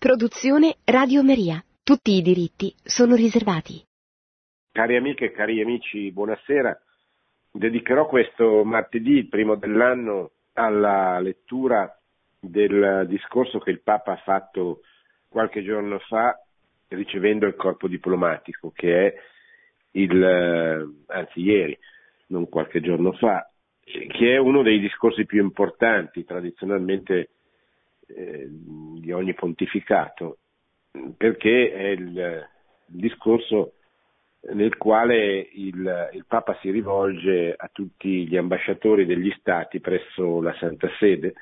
Produzione Radio Maria. Tutti i diritti sono riservati. Cari amiche e cari amici, buonasera. Dedicherò questo martedì, primo dell'anno, alla lettura del discorso che il Papa ha fatto qualche giorno fa ricevendo il corpo diplomatico, che è il, anzi ieri, non qualche giorno fa, che è uno dei discorsi più importanti tradizionalmente eh, di ogni pontificato, perché è il, il discorso nel quale il, il, Papa si rivolge a tutti gli ambasciatori degli stati presso la Santa Sede,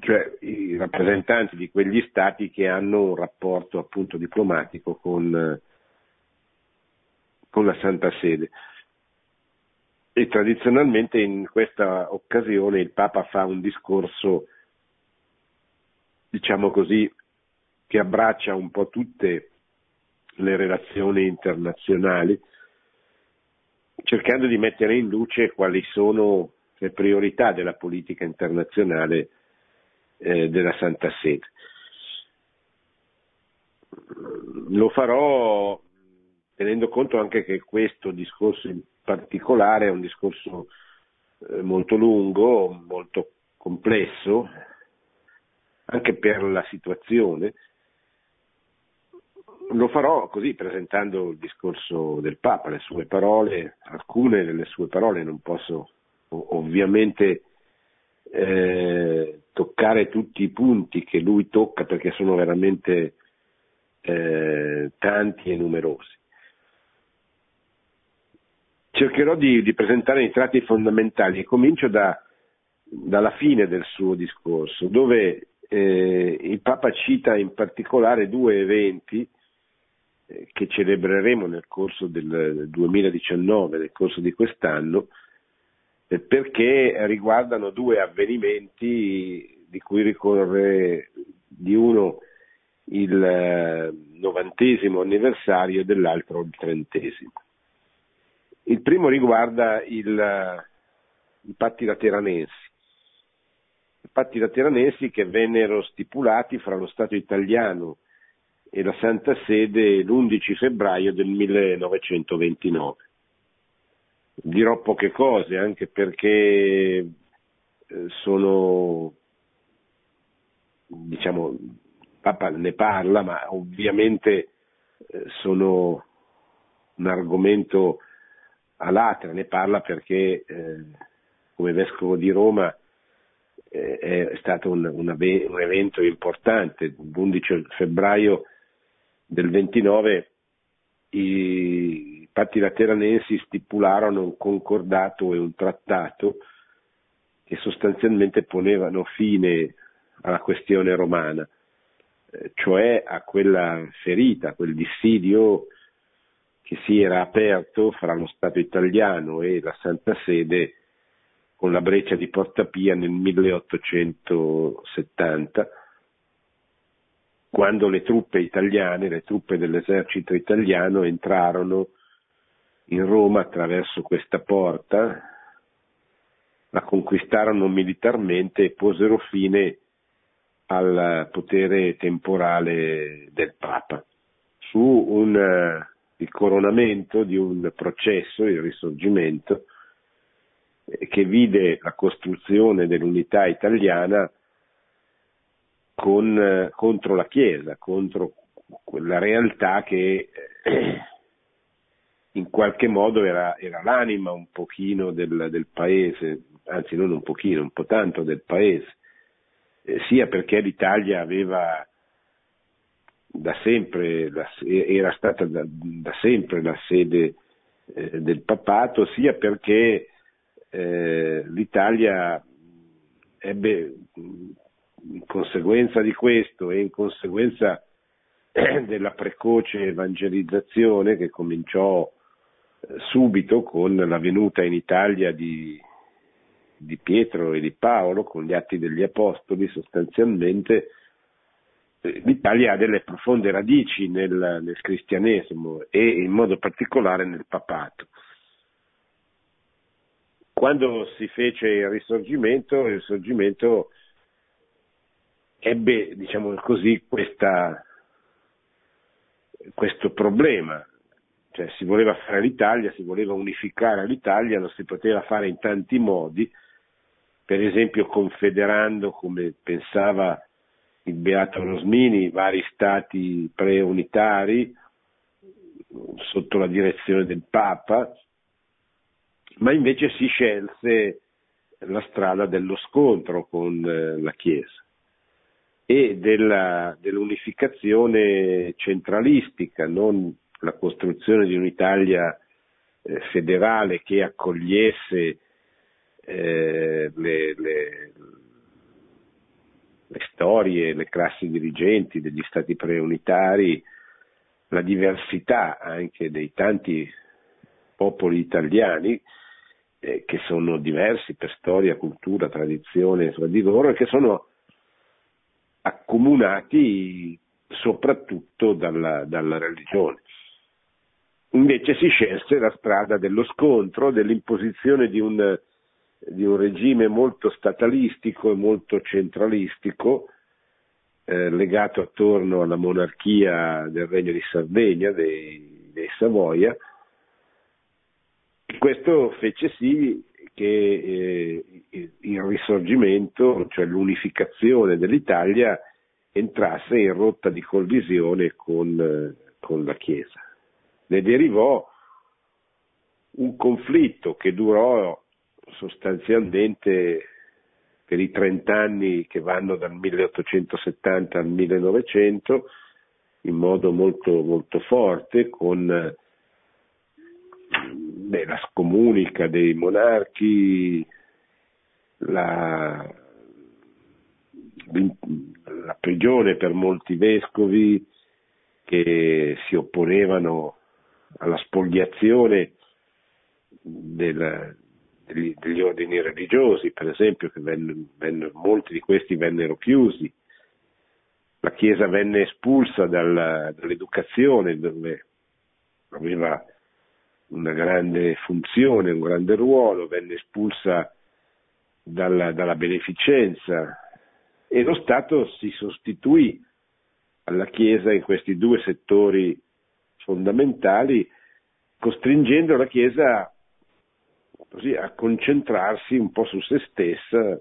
cioè i rappresentanti di quegli stati che hanno un rapporto appunto diplomatico con, con la Santa Sede. E tradizionalmente in questa occasione il Papa fa un discorso, diciamo così, che abbraccia un po' tutte le relazioni internazionali, cercando di mettere in luce quali sono le priorità della politica internazionale eh, della Santa Sede. Lo farò tenendo conto anche che questo discorso in particolare è un discorso eh, molto lungo, molto complesso, anche per la situazione, lo farò così presentando il discorso del Papa, le sue parole, alcune delle sue parole non posso ovviamente eh, toccare tutti i punti che lui tocca perché sono veramente eh, tanti e numerosi. Cercherò di, di, presentare i tratti fondamentali e comincio da, dalla fine del suo discorso, dove eh, il Papa cita in particolare due eventi che celebreremo nel corso del 2019, nel corso di quest'anno, eh, perché riguardano due avvenimenti di cui ricorre di uno il eh, novantesimo anniversario e dell'altro il trentesimo. Il primo riguarda il, eh, i patti lateranensi, patti lateranensi che vennero stipulati fra lo Stato italiano e la Santa Sede l'11 febbraio del 1929. Dirò poche cose anche perché eh, sono, diciamo, Papa ne parla, ma ovviamente eh, sono un argomento a latra, ne parla perché eh, come Vescovo di Roma eh, è stato un, un, un evento importante. L'11 febbraio del 29 i patti lateranensi stipularono un concordato e un trattato che sostanzialmente ponevano fine alla questione romana, eh, cioè a quella ferita, a quel dissidio che si era aperto fra lo Stato italiano e la Santa Sede con la breccia di Porta Pia nel 1870 quando le truppe italiane, le truppe dell'esercito italiano entrarono in Roma attraverso questa porta, la conquistarono militarmente e posero fine al potere temporale del Papa. Su un, uh, il coronamento di un processo, il risorgimento, eh, che vide la costruzione dell'unità italiana con, eh, contro la Chiesa, contro quella realtà che eh, in qualche modo era, era l'anima un pochino del, del, paese, anzi non un pochino, un po' tanto del paese, eh, sia perché l'Italia aveva da sempre, era stata da, da, sempre la sede del papato, sia perché eh, l'Italia ebbe in conseguenza di questo e in conseguenza della precoce evangelizzazione che cominciò eh, subito con la venuta in Italia di, di Pietro e di Paolo, con gli atti degli Apostoli, sostanzialmente eh, l'Italia ha delle profonde radici nel, nel, cristianesimo e in modo particolare nel papato. Quando si fece il risorgimento, il risorgimento ebbe, diciamo così, questa, questo problema. Cioè si voleva fare l'Italia, si voleva unificare l'Italia, lo si poteva fare in tanti modi, per esempio confederando, come pensava il Beato Rosmini, vari stati preunitari sotto la direzione del Papa, ma invece si scelse la strada dello scontro con eh, la Chiesa e della, dell'unificazione centralistica, non la costruzione di un'Italia eh, federale che accogliesse eh, le, le, le, storie, le classi dirigenti degli stati preunitari, la diversità anche dei tanti popoli italiani eh, che sono diversi per storia, cultura, tradizione fra di loro e che sono accomunati soprattutto dalla, dalla religione. Invece si scelse la strada dello scontro, dell'imposizione di un, di un regime molto statalistico e molto centralistico, eh, legato attorno alla monarchia del Regno di Sardegna, dei, dei Savoia. Questo fece sì che eh, il risorgimento, cioè l'unificazione dell'Italia, entrasse in rotta di collisione con, con la Chiesa. Ne derivò un conflitto che durò sostanzialmente per i 30 anni che vanno dal 1870 al 1900 in modo molto, molto forte con beh, la scomunica dei monarchi, la, la prigione per molti vescovi che si opponevano alla spogliazione del, degli, degli, ordini religiosi, per esempio, che vennero, vennero, molti di questi vennero chiusi. La Chiesa venne espulsa dal, dall'educazione dove aveva una grande funzione, un grande ruolo, venne espulsa dalla, dalla beneficenza e lo Stato si sostituì alla Chiesa in questi due settori fondamentali, costringendo la Chiesa così, a concentrarsi un po' su se stessa,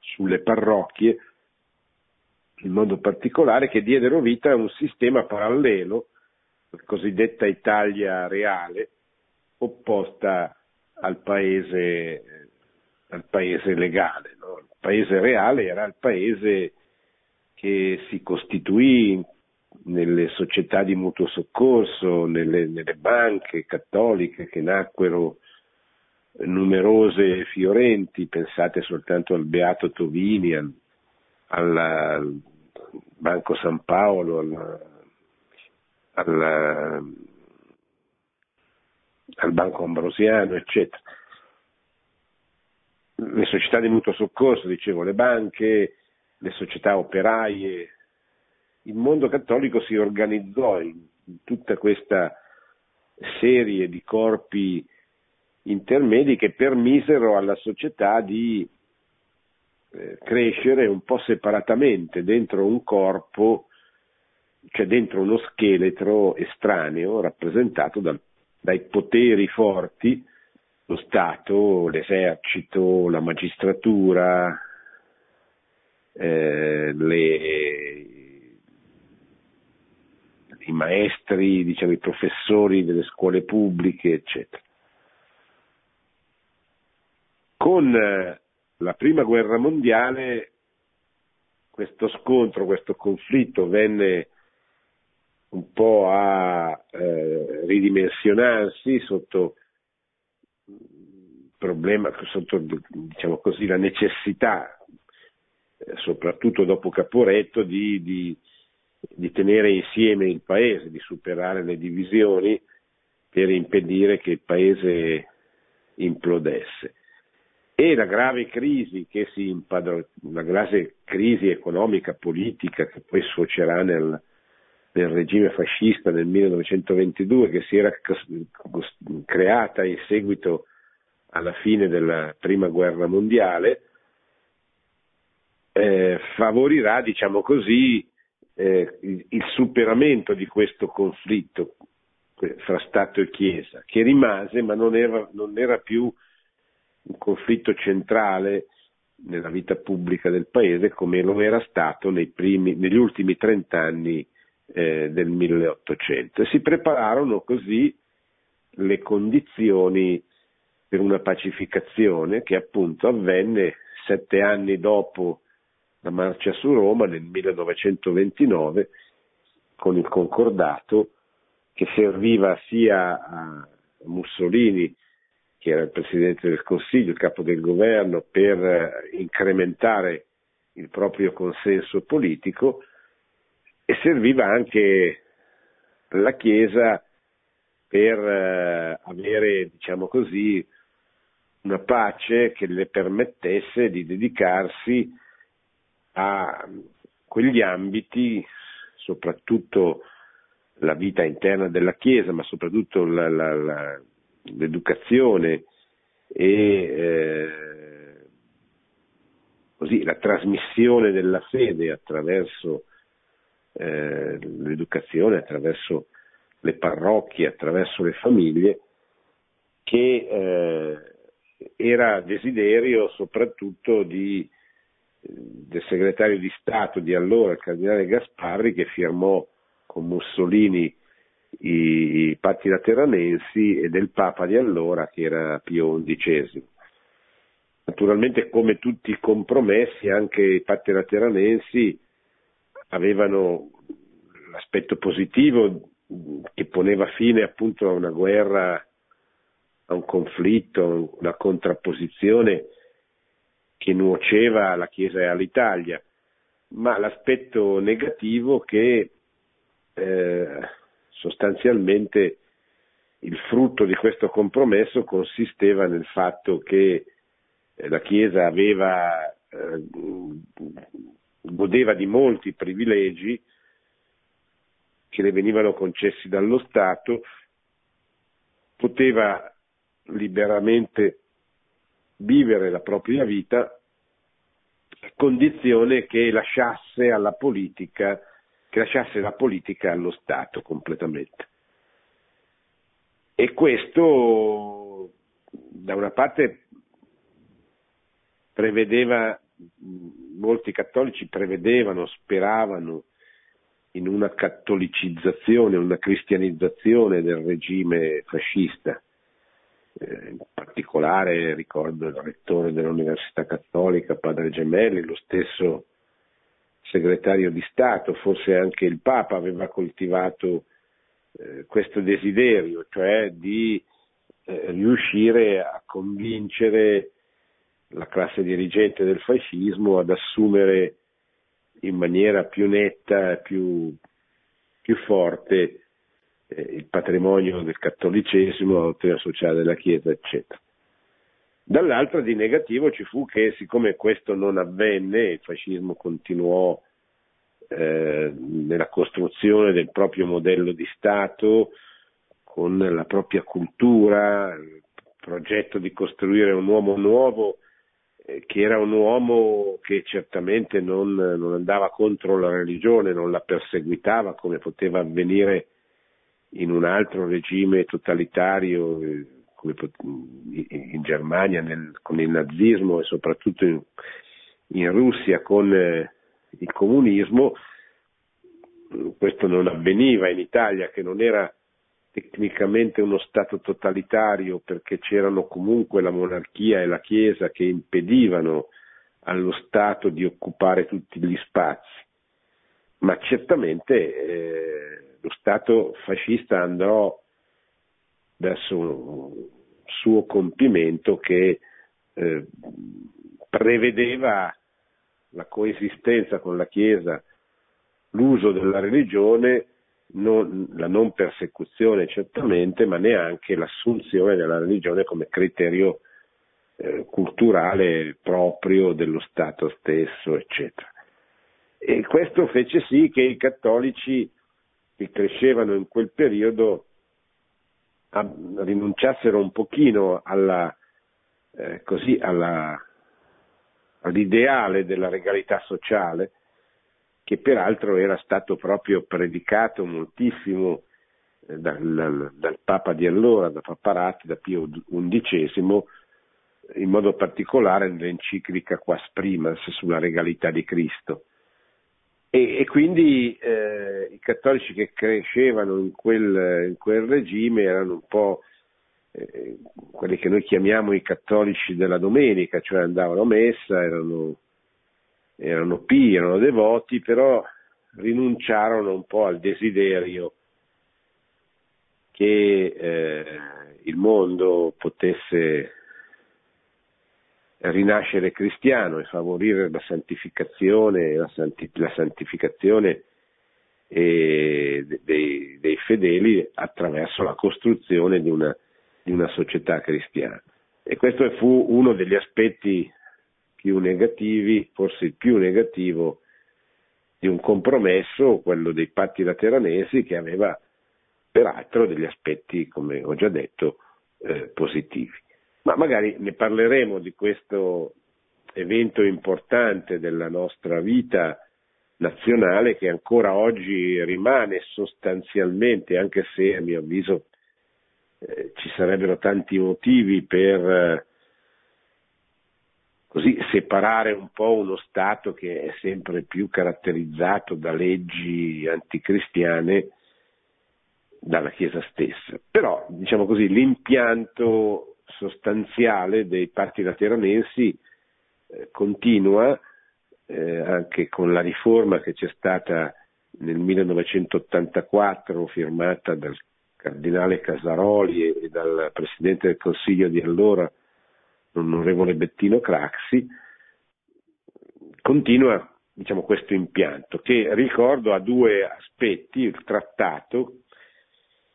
sulle parrocchie, in modo particolare, che diedero vita a un sistema parallelo cosiddetta Italia reale, opposta al paese, al paese legale. No? Il paese reale era il paese che si costituì nelle società di mutuo soccorso, nelle, nelle banche cattoliche che nacquero numerose e fiorenti, pensate soltanto al Beato Tovini, al, al Banco San Paolo, al, al, al Banco Ambrosiano, eccetera. Le società di mutuo soccorso, dicevo, le banche, le società operaie, il mondo cattolico si organizzò in, tutta questa serie di corpi intermedi che permisero alla società di eh, crescere un po' separatamente dentro un corpo c'è dentro uno scheletro estraneo rappresentato dal, dai poteri forti, lo Stato, l'esercito, la magistratura, eh, le, i maestri, diciamo, i professori delle scuole pubbliche, eccetera. Con eh, la prima guerra mondiale questo scontro, questo conflitto venne un po' a eh, ridimensionarsi sotto problema, sotto diciamo così, la necessità, eh, soprattutto dopo Caporetto, di, di, di, tenere insieme il paese, di superare le divisioni per impedire che il paese implodesse. E la grave crisi impadrò, la grave crisi economica, politica che poi sfocerà nel, del regime fascista nel 1922 che si era creata in seguito alla fine della prima guerra mondiale, eh, favorirà, diciamo così, eh, il, il superamento di questo conflitto fra Stato e Chiesa, che rimase ma non era, non era più un conflitto centrale nella vita pubblica del paese come lo era stato primi, negli ultimi trent'anni eh, del 1800. E si prepararono così le condizioni per una pacificazione che appunto avvenne sette anni dopo la marcia su Roma nel 1929 con il concordato che serviva sia a Mussolini che era il Presidente del Consiglio, il capo del governo, per incrementare il proprio consenso politico e serviva anche la Chiesa per eh, avere, diciamo così, una pace che le permettesse di dedicarsi a quegli ambiti, soprattutto la vita interna della Chiesa, ma soprattutto la, la, la, l'educazione e eh, così, la trasmissione della fede attraverso eh, l'educazione, attraverso le parrocchie, attraverso le famiglie, che eh, era desiderio soprattutto di, del segretario di Stato di allora, il cardinale Gasparri, che firmò con Mussolini i, i patti lateranensi e del Papa di allora che era Pio XI. Naturalmente come tutti i compromessi anche i patti lateranensi avevano l'aspetto positivo che poneva fine appunto a una guerra, a un conflitto, una contrapposizione che nuoceva alla Chiesa e all'Italia, ma l'aspetto negativo che eh, sostanzialmente il frutto di questo compromesso consisteva nel fatto che eh, la Chiesa aveva, eh, godeva di molti privilegi che le venivano concessi dallo Stato, poteva liberamente vivere la propria vita a condizione che lasciasse alla politica che lasciasse la politica allo Stato completamente. E questo da una parte prevedeva, molti cattolici prevedevano, speravano in una cattolicizzazione, una cristianizzazione del regime fascista. Eh, in particolare ricordo il rettore dell'Università Cattolica, padre Gemelli, lo stesso segretario di Stato, forse anche il Papa aveva coltivato eh, questo desiderio, cioè di eh, riuscire a convincere la classe dirigente del fascismo ad assumere in maniera più netta, più, più forte eh, il patrimonio del cattolicesimo, la dottrina sociale della Chiesa, eccetera. Dall'altra di negativo ci fu che siccome questo non avvenne, il fascismo continuò eh, nella costruzione del proprio modello di Stato, con la propria cultura, il progetto di costruire un uomo nuovo, che era un uomo che certamente non, non andava contro la religione, non la perseguitava come poteva avvenire in un altro regime totalitario eh, come in Germania nel, con il nazismo e soprattutto in, in Russia con eh, il comunismo, questo non avveniva in Italia che non era tecnicamente uno Stato totalitario perché c'erano comunque la monarchia e la Chiesa che impedivano allo Stato di occupare tutti gli spazi, ma certamente eh, lo Stato fascista andrò verso un suo compimento che eh, prevedeva la coesistenza con la Chiesa, l'uso della religione, non, la non persecuzione certamente, ma neanche l'assunzione della religione come criterio eh, culturale proprio dello Stato stesso, eccetera. E questo fece sì che i cattolici che crescevano in quel periodo rinunciassero un pochino alla, eh, così, alla, all'ideale della regalità sociale, che peraltro era stato proprio predicato moltissimo eh, dal, dal, Papa di allora, da Papa Ratti, da Pio XI, in modo particolare nell'enciclica Quas Primas sulla regalità di Cristo. E, e quindi eh, i cattolici che crescevano in quel, in quel regime erano un po' eh, quelli che noi chiamiamo i cattolici della domenica, cioè andavano a messa, erano, erano pii, erano devoti, però rinunciarono un po' al desiderio che eh, il mondo potesse rinascere cristiano e favorire la santificazione, la, santi, la santificazione dei, dei, fedeli attraverso la costruzione di una, di una società cristiana. E questo fu uno degli aspetti più negativi, forse il più negativo di un compromesso, quello dei patti lateranesi, che aveva peraltro degli aspetti, come ho già detto, eh, positivi. Ma magari ne parleremo di questo evento importante della nostra vita nazionale che ancora oggi rimane sostanzialmente, anche se a mio avviso eh, ci sarebbero tanti motivi per eh, così separare un po' uno Stato che è sempre più caratterizzato da leggi anticristiane dalla Chiesa stessa. Però, diciamo così, l'impianto sostanziale dei parti lateranensi eh, continua eh, anche con la riforma che c'è stata nel 1984 firmata dal cardinale Casaroli e, e dal presidente del Consiglio di allora, l'onorevole Bettino Craxi, continua diciamo, questo impianto che ricordo ha due aspetti, il trattato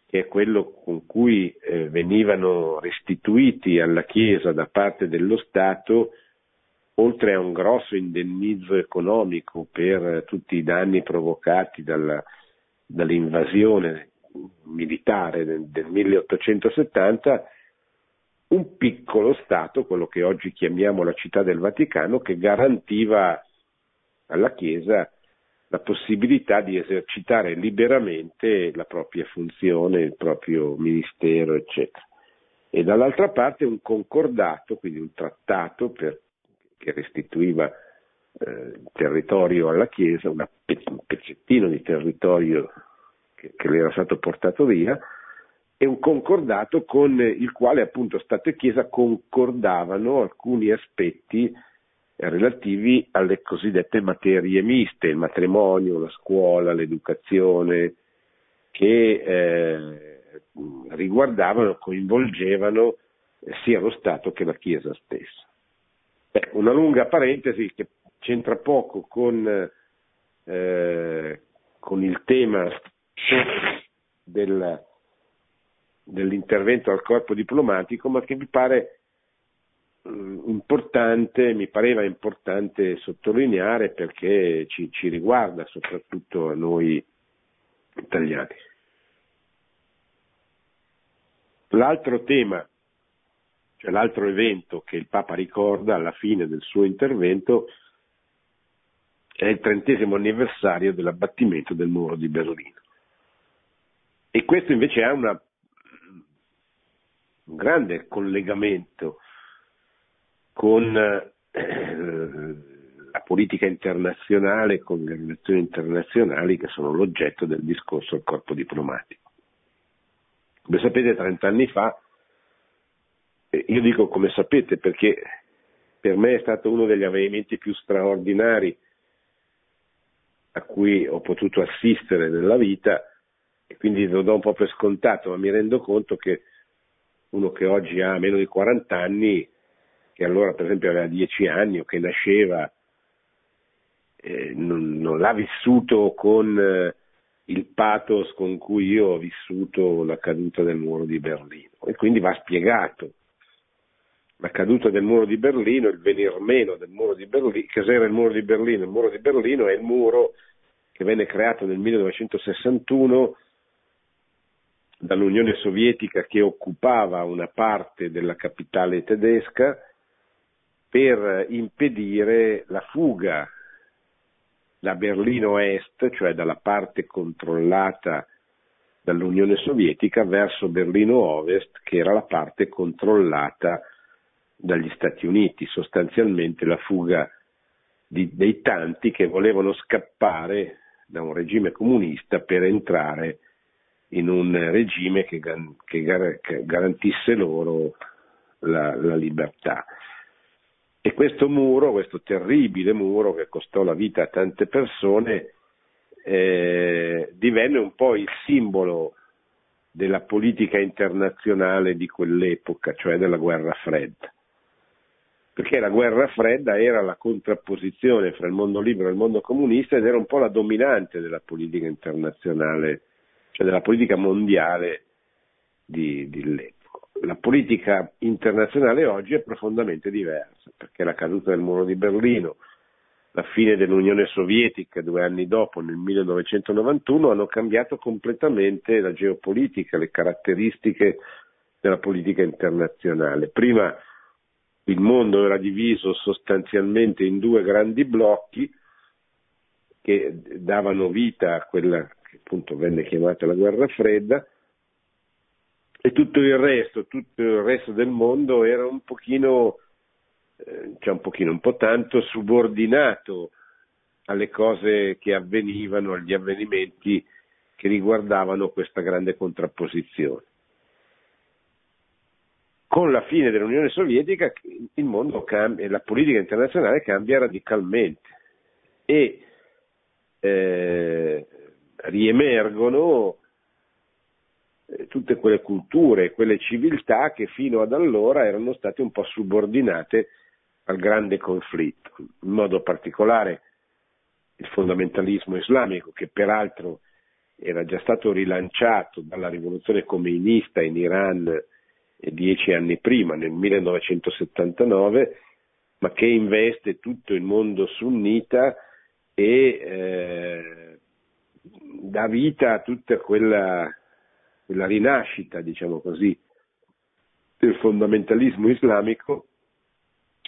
che è quello con cui eh, venivano restituiti alla Chiesa da parte dello Stato, oltre a un grosso indennizzo economico per tutti i danni provocati dalla, dall'invasione militare del, del 1870, un piccolo Stato, quello che oggi chiamiamo la città del Vaticano, che garantiva alla Chiesa la possibilità di esercitare liberamente la propria funzione, il proprio ministero, eccetera. E dall'altra parte un concordato, quindi un trattato per, che restituiva eh, territorio alla Chiesa, una, un pezzettino di territorio che, che le era stato portato via, e un concordato con il quale appunto Stato e Chiesa concordavano alcuni aspetti relativi alle cosiddette materie miste, il matrimonio, la scuola, l'educazione, che eh, riguardavano, coinvolgevano sia lo Stato che la Chiesa stessa. Beh, una lunga parentesi che c'entra poco con, eh, con il tema del, dell'intervento al corpo diplomatico, ma che mi pare Mm, importante, mi pareva importante sottolineare perché ci, ci riguarda soprattutto a noi italiani. L'altro tema, cioè l'altro evento che il Papa ricorda alla fine del suo intervento è il trentesimo anniversario dell'abbattimento del muro di Berlino. E questo invece ha una, un grande collegamento con eh, la politica internazionale, con le relazioni internazionali che sono l'oggetto del discorso al corpo diplomatico. Come sapete, 30 anni fa, eh, io dico come sapete perché per me è stato uno degli avvenimenti più straordinari a cui ho potuto assistere nella vita e quindi lo do un po' per scontato, ma mi rendo conto che uno che oggi ha meno di 40 anni che allora per esempio aveva dieci anni o che nasceva, eh, non, non, l'ha vissuto con eh, il pathos con cui io ho vissuto la caduta del muro di Berlino e quindi va spiegato. La caduta del muro di Berlino, il venir meno del muro di Berlino, cos'era il muro di Berlino? Il muro di Berlino è il muro che venne creato nel 1961 dall'Unione Sovietica che occupava una parte della capitale tedesca per impedire la fuga da Berlino Est, cioè dalla parte controllata dall'Unione Sovietica, verso Berlino Ovest, che era la parte controllata dagli Stati Uniti, sostanzialmente la fuga di, dei tanti che volevano scappare da un regime comunista per entrare in un regime che, che, che garantisse loro la, la libertà. E questo muro, questo terribile muro che costò la vita a tante persone, eh, divenne un po' il simbolo della politica internazionale di quell'epoca, cioè della guerra fredda. Perché la guerra fredda era la contrapposizione fra il mondo libero e il mondo comunista ed era un po' la dominante della politica internazionale, cioè della politica mondiale di, di l'epoca la politica internazionale oggi è profondamente diversa, perché la caduta del muro di Berlino, la fine dell'Unione Sovietica due anni dopo, nel 1991, hanno cambiato completamente la geopolitica, le caratteristiche della politica internazionale. Prima il mondo era diviso sostanzialmente in due grandi blocchi che davano vita a quella appunto venne chiamata la guerra fredda, e tutto il resto, tutto il resto del mondo era un pochino, eh, cioè un pochino, un po' tanto subordinato alle cose che avvenivano, agli avvenimenti che riguardavano questa grande contrapposizione. Con la fine dell'Unione Sovietica il mondo cambia, la politica internazionale cambia radicalmente e eh, riemergono eh, tutte quelle culture, quelle civiltà che fino ad allora erano state un po' subordinate al grande conflitto, in modo particolare il fondamentalismo islamico che peraltro era già stato rilanciato dalla rivoluzione comeinista in Iran eh, dieci anni prima, nel 1979, ma che investe tutto il mondo sunnita e eh, dà vita a tutta quella la rinascita, diciamo così, del fondamentalismo islamico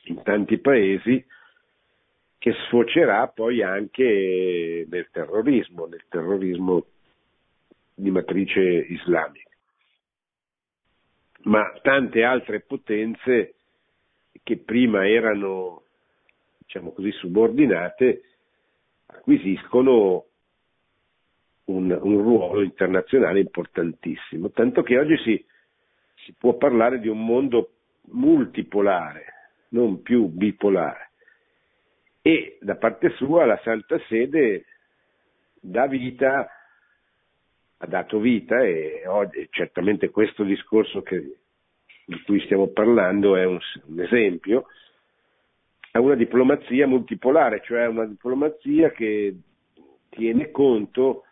in tanti paesi che sfocerà poi anche nel terrorismo, nel terrorismo di matrice islamica. Ma tante altre potenze che prima erano, diciamo così, subordinate, acquisiscono un, un ruolo internazionale importantissimo, tanto che oggi si, si può parlare di un mondo multipolare, non più bipolare. E da parte sua la Santa Sede dà vita, ha dato vita, e oggi, certamente questo discorso che, di cui stiamo parlando è un, un esempio, a una diplomazia multipolare, cioè una diplomazia che tiene conto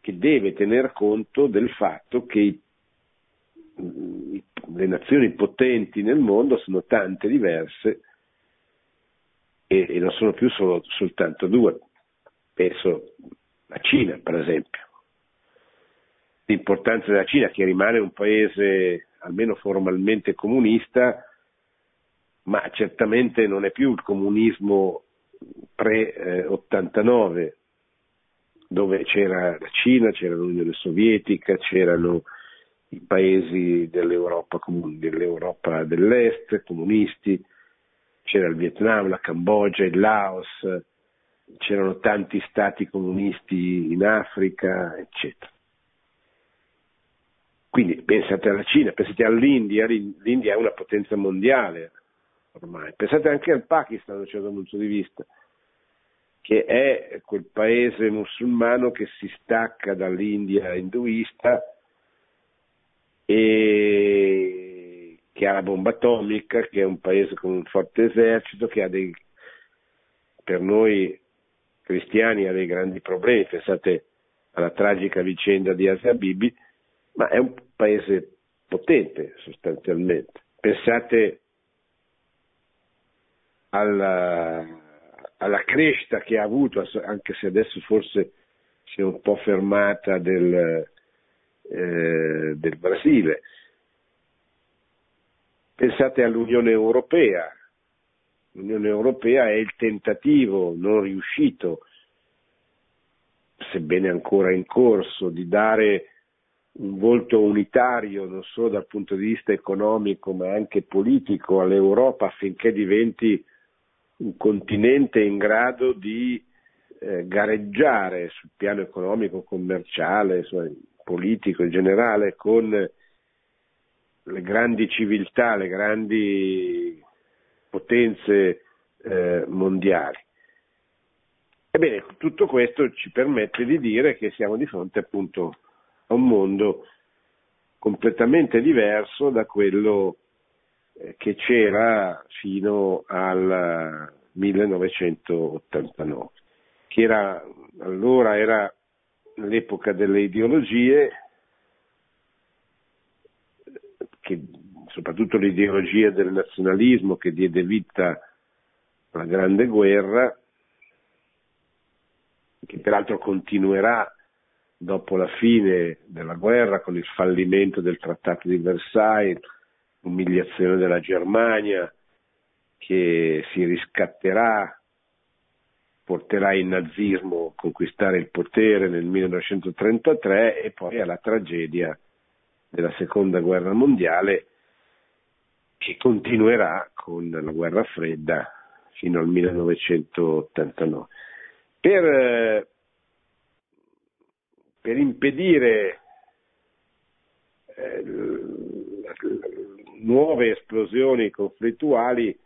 che deve tener conto del fatto che i, le nazioni potenti nel mondo sono tante diverse e, e non sono più solo, soltanto due. Penso alla Cina, per esempio. L'importanza della Cina, che rimane un paese almeno formalmente comunista, ma certamente non è più il comunismo pre-89, dove c'era la Cina, c'era l'Unione Sovietica, c'erano i paesi dell'Europa, dell'Europa dell'Est, comunisti, c'era il Vietnam, la Cambogia, il Laos, c'erano tanti stati comunisti in Africa, eccetera. Quindi pensate alla Cina, pensate all'India, l'India è una potenza mondiale ormai, pensate anche al Pakistan da un certo punto di vista che è quel paese musulmano che si stacca dall'India induista e che ha la bomba atomica, che è un paese con un forte esercito, che ha dei, per noi cristiani ha dei grandi problemi, pensate alla tragica vicenda di Asia Bibi, ma è un paese potente sostanzialmente. Pensate alla alla crescita che ha avuto, anche se adesso forse si è un po' fermata del, eh, del Brasile. Pensate all'Unione Europea, l'Unione Europea è il tentativo non riuscito, sebbene ancora in corso, di dare un volto unitario non solo dal punto di vista economico ma anche politico all'Europa affinché diventi un continente in grado di eh, gareggiare sul piano economico, commerciale, insomma, politico in generale con le grandi civiltà, le grandi potenze eh, mondiali. Ebbene, tutto questo ci permette di dire che siamo di fronte appunto a un mondo completamente diverso da quello che c'era fino al 1989, che era, allora era l'epoca delle ideologie, che, soprattutto l'ideologia del nazionalismo che diede vita alla Grande Guerra, che peraltro continuerà dopo la fine della guerra con il fallimento del Trattato di Versailles, l'umiliazione della Germania che si riscatterà, porterà il nazismo a conquistare il potere nel 1933 e poi alla tragedia della seconda guerra mondiale che continuerà con la guerra fredda fino al 1989. Per, eh, per impedire eh, nuove esplosioni conflittuali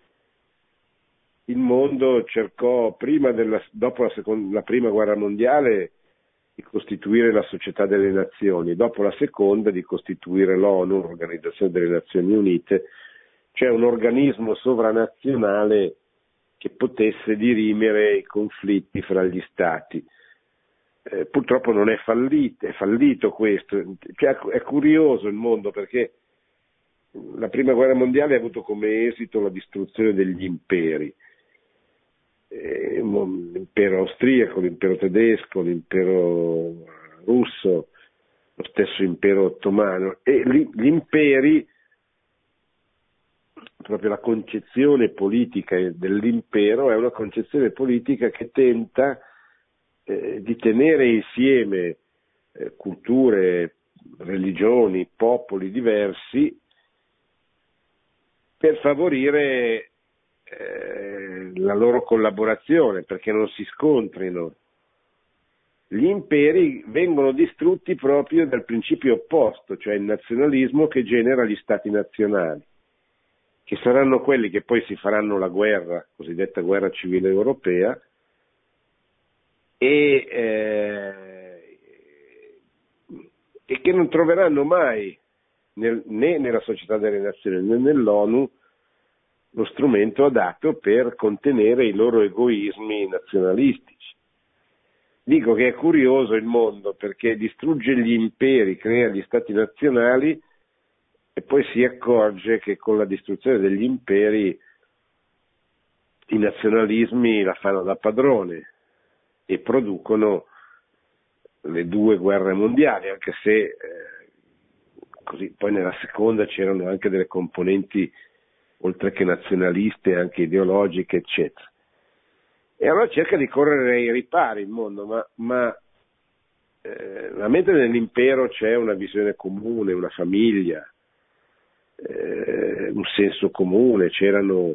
il mondo cercò prima della, dopo la, seconda, la prima guerra mondiale di costituire la Società delle Nazioni, dopo la seconda di costituire l'ONU, l'Organizzazione delle Nazioni Unite, cioè un organismo sovranazionale che potesse dirimere i conflitti fra gli stati. Eh, purtroppo non è fallito, è fallito questo, cioè, è curioso il mondo perché la prima guerra mondiale ha avuto come esito la distruzione degli imperi, eh, l'impero austriaco, l'impero tedesco, l'impero russo, lo stesso impero ottomano. E gli imperi, proprio la concezione politica dell'impero è una concezione politica che tenta eh, di tenere insieme eh, culture, religioni, popoli diversi per favorire eh, la loro collaborazione perché non si scontrino. Gli imperi vengono distrutti proprio dal principio opposto, cioè il nazionalismo che genera gli stati nazionali, che saranno quelli che poi si faranno la guerra, cosiddetta guerra civile europea, e, eh, e che non troveranno mai nel, né nella società delle nazioni né nell'ONU lo strumento adatto per contenere i loro egoismi nazionalistici. Dico che è curioso il mondo perché distrugge gli imperi, crea gli stati nazionali e poi si accorge che con la distruzione degli imperi i nazionalismi la fanno da padrone e producono le due guerre mondiali, anche se eh, così, poi nella seconda c'erano anche delle componenti oltre che nazionaliste, anche ideologiche, eccetera. E allora cerca di correre ai ripari il mondo, ma, ma eh, mentre nell'impero c'è una visione comune, una famiglia, eh, un senso comune, c'erano,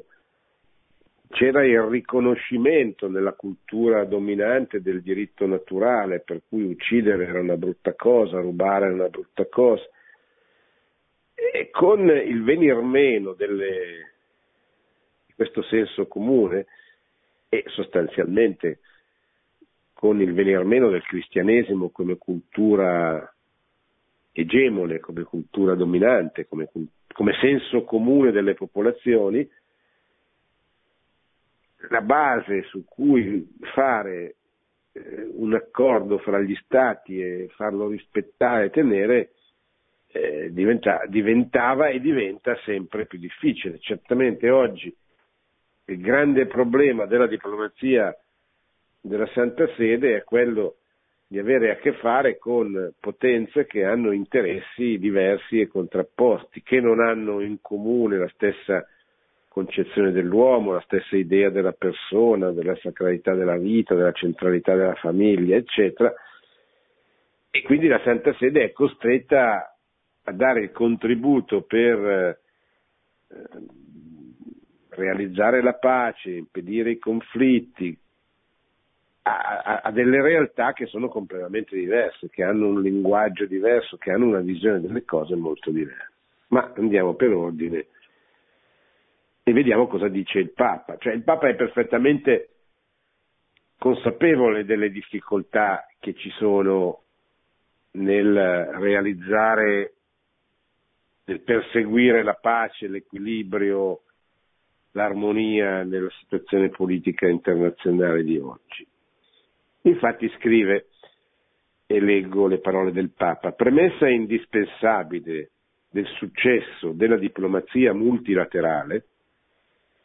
c'era il riconoscimento nella cultura dominante del diritto naturale, per cui uccidere era una brutta cosa, rubare era una brutta cosa, e con il venir meno delle, di questo senso comune e sostanzialmente con il venir meno del cristianesimo come cultura egemone, come cultura dominante, come, come senso comune delle popolazioni, la base su cui fare eh, un accordo fra gli stati e farlo rispettare e tenere eh, diventa, diventava e diventa sempre più difficile. Certamente oggi il grande problema della diplomazia della Santa Sede è quello di avere a che fare con potenze che hanno interessi diversi e contrapposti, che non hanno in comune la stessa concezione dell'uomo, la stessa idea della persona, della sacralità della vita, della centralità della famiglia, eccetera. E quindi la Santa Sede è costretta a dare il contributo per eh, realizzare la pace, impedire i conflitti, a, a, a, delle realtà che sono completamente diverse, che hanno un linguaggio diverso, che hanno una visione delle cose molto diversa. Ma andiamo per ordine e vediamo cosa dice il Papa. Cioè il Papa è perfettamente consapevole delle difficoltà che ci sono nel realizzare, nel perseguire la pace, l'equilibrio, l'armonia nella situazione politica internazionale di oggi. Infatti scrive, e leggo le parole del Papa, premessa indispensabile del successo della diplomazia multilaterale,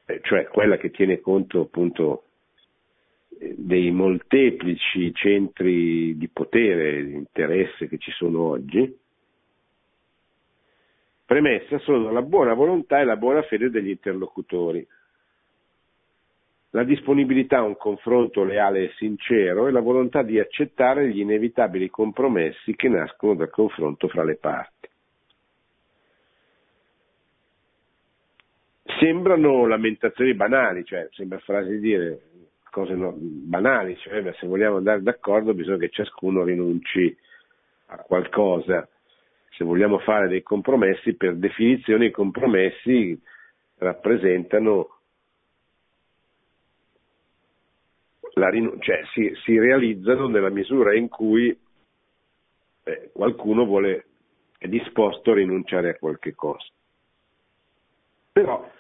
eh, cioè quella che tiene conto appunto eh, dei molteplici centri di potere, di interesse che ci sono oggi, premessa sono la buona volontà e la buona fede degli interlocutori, la disponibilità a un confronto leale e sincero e la volontà di accettare gli inevitabili compromessi che nascono dal confronto fra le parti. sembrano lamentazioni banali, cioè sembra frasi di dire cose no, banali, cioè se vogliamo andare d'accordo bisogna che ciascuno rinunci a qualcosa, se vogliamo fare dei compromessi, per definizione i compromessi rappresentano la rinun- cioè si, si, realizzano nella misura in cui eh, qualcuno vuole, è disposto a rinunciare a qualche cosa. Però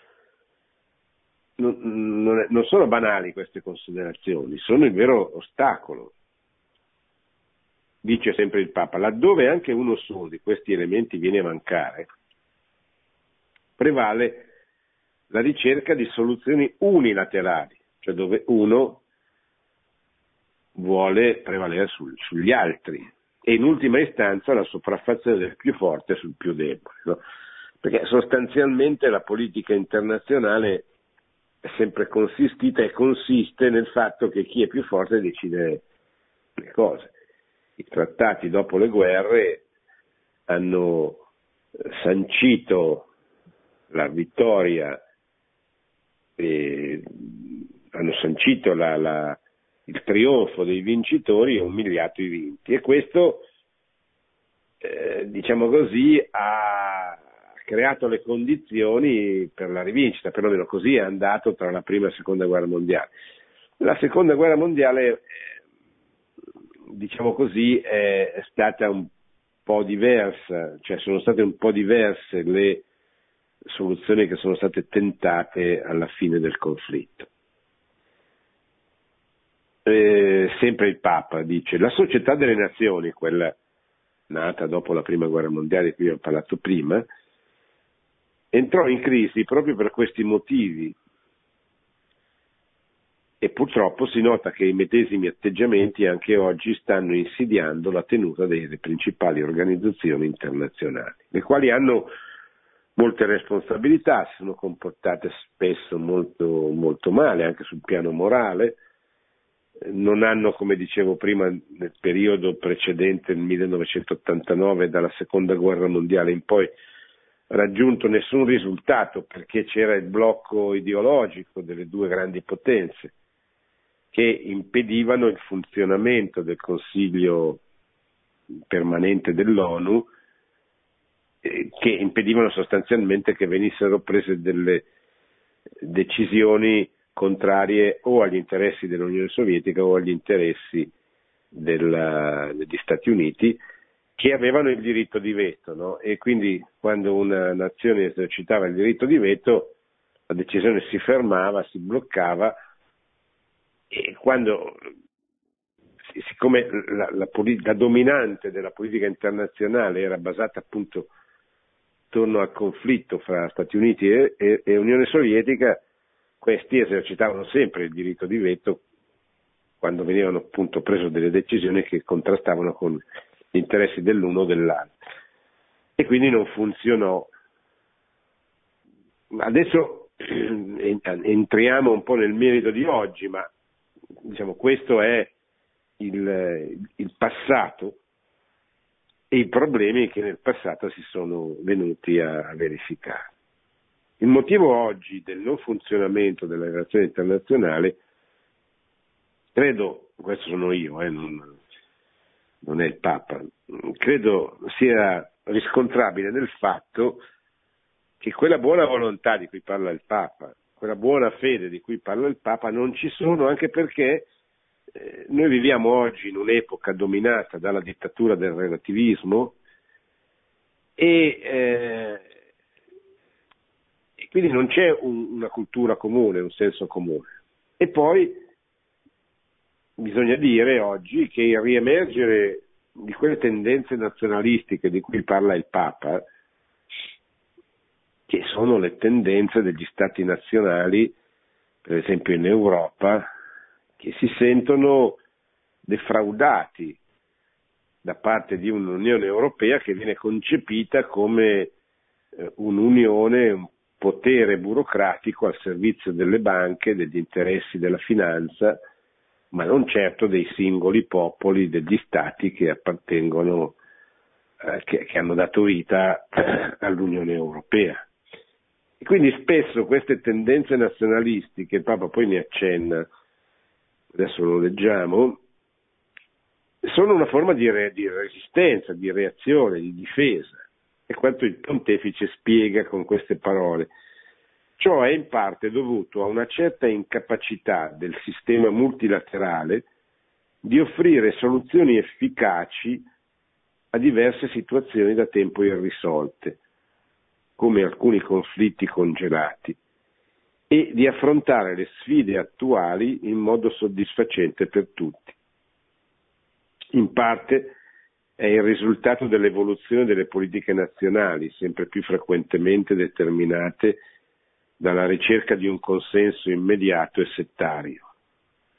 non, non, è, non sono banali queste considerazioni, sono il vero ostacolo. Dice sempre il Papa, laddove anche uno solo di questi elementi viene a mancare, prevale la ricerca di soluzioni unilaterali, cioè dove uno vuole prevalere sul, sugli altri e in ultima istanza la sopraffazione del più forte sul più debole. No? Perché sostanzialmente la politica internazionale è sempre consistita e consiste nel fatto che chi è più forte decide le cose. I trattati dopo le guerre hanno sancito la vittoria, eh, hanno sancito la, la, il trionfo dei vincitori e umiliato i vinti. E questo, eh, diciamo così, ha creato le condizioni per la rivincita, perlomeno così è andato tra la prima e la seconda guerra mondiale. La seconda guerra mondiale, eh, diciamo così, è stata un po' diversa, cioè sono state un po' diverse le soluzioni che sono state tentate alla fine del conflitto. Eh, sempre il Papa dice, la società delle nazioni, quella nata dopo la prima guerra mondiale di cui ho parlato prima, entrò in crisi proprio per questi motivi e purtroppo si nota che i medesimi atteggiamenti anche oggi stanno insidiando la tenuta delle principali organizzazioni internazionali, le quali hanno molte responsabilità, si sono comportate spesso molto, molto male anche sul piano morale, non hanno, come dicevo prima, nel periodo precedente, nel 1989, dalla seconda guerra mondiale in poi, raggiunto nessun risultato perché c'era il blocco ideologico delle due grandi potenze che impedivano il funzionamento del Consiglio permanente dell'ONU, eh, che impedivano sostanzialmente che venissero prese delle decisioni contrarie o agli interessi dell'Unione Sovietica o agli interessi della, degli Stati Uniti che avevano il diritto di veto no? e quindi quando una nazione esercitava il diritto di veto la decisione si fermava, si bloccava e quando siccome la, la, la dominante della politica internazionale era basata appunto attorno al conflitto fra Stati Uniti e, e, e Unione Sovietica, questi esercitavano sempre il diritto di veto quando venivano appunto prese delle decisioni che contrastavano con gli interessi dell'uno o dell'altro. E quindi non funzionò. Adesso entriamo un po' nel merito di oggi, ma diciamo, questo è il, il passato e i problemi che nel passato si sono venuti a verificare. Il motivo oggi del non funzionamento della relazione internazionale, credo, questo sono io, eh, non, non è il Papa, credo sia riscontrabile nel fatto che quella buona volontà di cui parla il Papa, quella buona fede di cui parla il Papa non ci sono anche perché eh, noi viviamo oggi in un'epoca dominata dalla dittatura del relativismo e, eh, e quindi non c'è un, una cultura comune, un senso comune. E poi bisogna dire oggi che il riemergere di quelle tendenze nazionalistiche di cui parla il Papa, che sono le tendenze degli stati nazionali, per esempio in Europa, che si sentono defraudati da parte di un'Unione Europea che viene concepita come eh, un'unione, un potere burocratico al servizio delle banche, degli interessi della finanza, ma non certo dei singoli popoli, degli stati che appartengono, eh, che, che, hanno dato vita all'Unione Europea. E quindi spesso queste tendenze nazionalistiche, il Papa poi ne accenna, adesso lo leggiamo, sono una forma di, re, di resistenza, di reazione, di difesa. È quanto il pontefice spiega con queste parole. Ciò è in parte dovuto a una certa incapacità del sistema multilaterale di offrire soluzioni efficaci a diverse situazioni da tempo irrisolte, come alcuni conflitti congelati, e di affrontare le sfide attuali in modo soddisfacente per tutti. In parte è il risultato dell'evoluzione delle politiche nazionali, sempre più frequentemente determinate dalla ricerca di un consenso immediato e settario,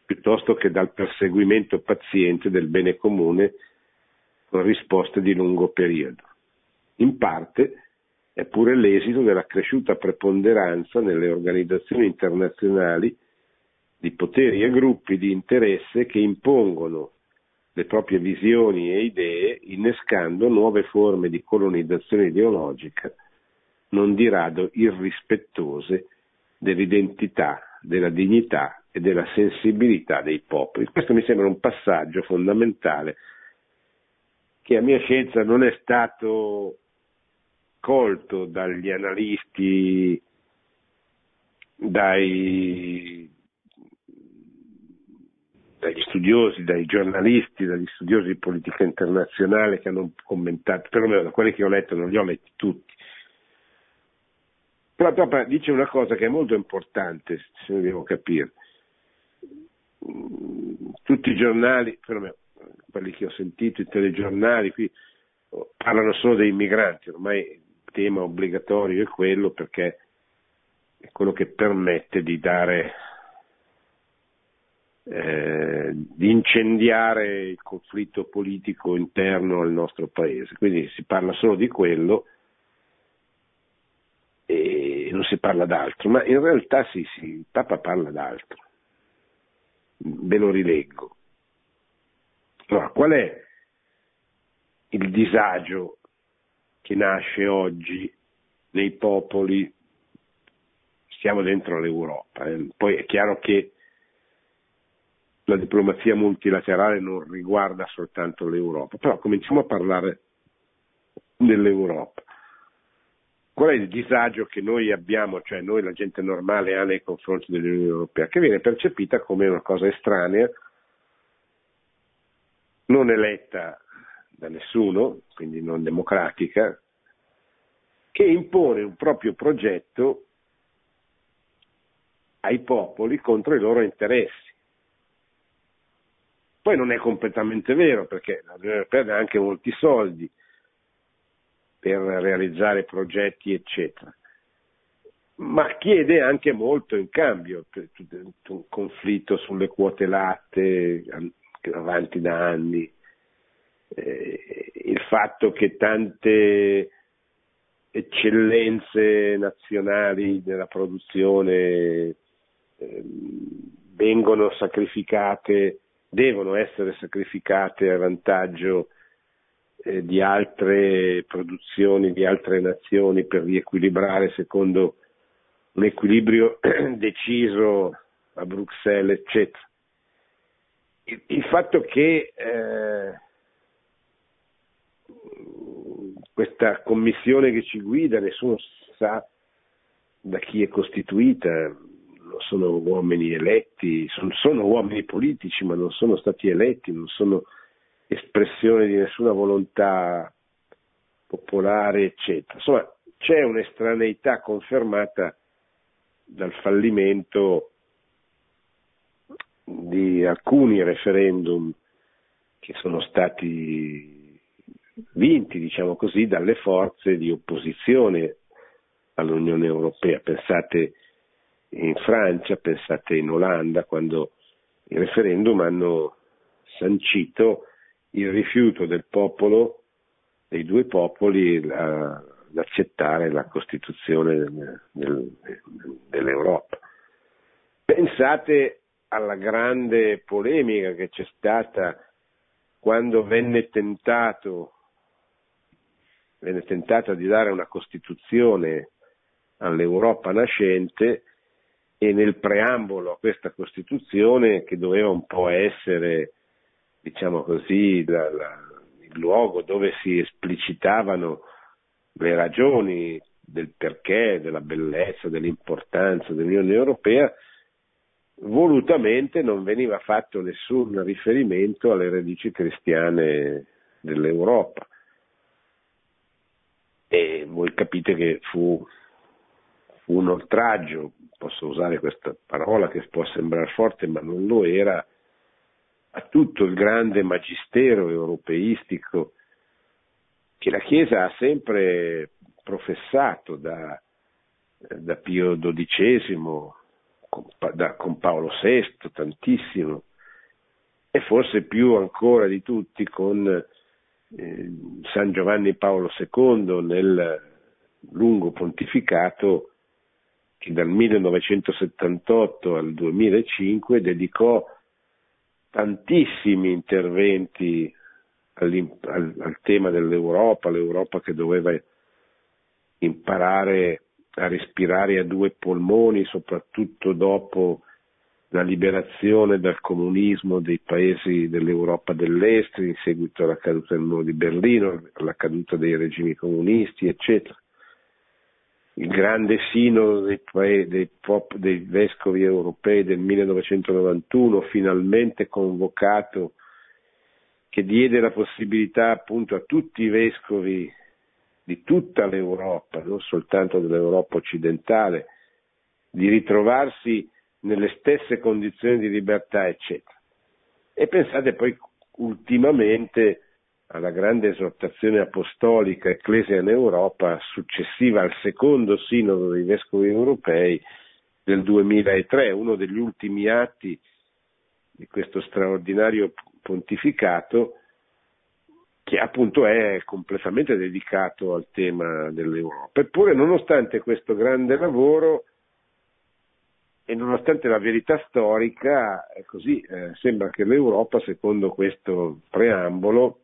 piuttosto che dal perseguimento paziente del bene comune con risposte di lungo periodo. In parte è pure l'esito della cresciuta preponderanza nelle organizzazioni internazionali di poteri e gruppi di interesse che impongono le proprie visioni e idee innescando nuove forme di colonizzazione ideologica non di rado irrispettose dell'identità, della dignità e della sensibilità dei popoli. Questo mi sembra un passaggio fondamentale che a mia scienza non è stato colto dagli analisti, dai, dagli studiosi, dai giornalisti, dagli studiosi di politica internazionale che hanno commentato, perlomeno da quelli che ho letto, non li ho letti tutti, però Papa dice una cosa che è molto importante, se devo capire. Tutti i giornali, perlomeno quelli che ho sentito, i telegiornali, qui parlano solo dei migranti, ormai tema obbligatorio è quello perché è quello che permette di dare, eh, di incendiare il conflitto politico interno al nostro paese. Quindi si parla solo di quello e non si parla d'altro, ma in realtà sì, sì, il Papa parla d'altro. Ve lo rileggo. Allora, qual è il disagio che nasce oggi nei popoli? Stiamo dentro l'Europa. Eh? Poi è chiaro che la diplomazia multilaterale non riguarda soltanto l'Europa, però cominciamo a parlare dell'Europa. Qual è il disagio che noi abbiamo, cioè noi la gente normale ha nei confronti dell'Unione Europea, che viene percepita come una cosa estranea, non eletta da nessuno, quindi non democratica, che impone un proprio progetto ai popoli contro i loro interessi. Poi non è completamente vero perché l'Unione Europea dà anche molti soldi, per realizzare progetti, eccetera. Ma chiede anche molto in cambio, un conflitto sulle quote latte avanti da anni, eh, il fatto che tante eccellenze nazionali nella produzione eh, vengono sacrificate, devono essere sacrificate a vantaggio eh, di altre produzioni, di altre nazioni per riequilibrare secondo un equilibrio deciso a Bruxelles, eccetera. Il, il fatto che eh, questa commissione che ci guida, nessuno sa da chi è costituita, non sono uomini eletti, sono, sono uomini politici ma non sono stati eletti, non sono espressione di nessuna volontà popolare, eccetera. Insomma, c'è un'estraneità confermata dal fallimento di alcuni referendum che sono stati vinti, diciamo così, dalle forze di opposizione all'Unione Europea. Pensate in Francia, pensate in Olanda, quando i referendum hanno sancito il rifiuto del popolo, dei due popoli, ad accettare la Costituzione del, del, dell'Europa. Pensate alla grande polemica che c'è stata quando venne tentato venne tentata di dare una Costituzione all'Europa nascente e nel preambolo a questa Costituzione che doveva un po' essere diciamo così, la, la, il luogo dove si esplicitavano le ragioni del perché, della bellezza, dell'importanza dell'Unione Europea, volutamente non veniva fatto nessun riferimento alle radici cristiane dell'Europa. E voi capite che fu, fu un oltraggio, posso usare questa parola che può sembrare forte, ma non lo era, a tutto il grande magistero europeistico che la Chiesa ha sempre professato da, da Pio XII, con, da, con Paolo VI tantissimo, e forse più ancora di tutti con San Giovanni Paolo II nel lungo pontificato che dal 1978 al 2005 dedicò tantissimi interventi al, al, tema dell'Europa, l'Europa che doveva imparare a respirare a due polmoni, soprattutto dopo la liberazione dal comunismo dei paesi dell'Europa dell'Est, in seguito alla caduta del muro di Berlino, alla caduta dei regimi comunisti, eccetera. Il grande sinodo dei, dei, pop, dei, vescovi europei del 1991, finalmente convocato, che diede la possibilità appunto a tutti i vescovi di tutta l'Europa, non soltanto dell'Europa occidentale, di ritrovarsi nelle stesse condizioni di libertà, eccetera. E pensate poi ultimamente alla grande esortazione apostolica Ecclesia in Europa successiva al secondo sinodo dei vescovi europei del 2003, uno degli ultimi atti di questo straordinario pontificato che appunto è completamente dedicato al tema dell'Europa. Eppure nonostante questo grande lavoro e nonostante la verità storica, così, eh, sembra che l'Europa, secondo questo preambolo,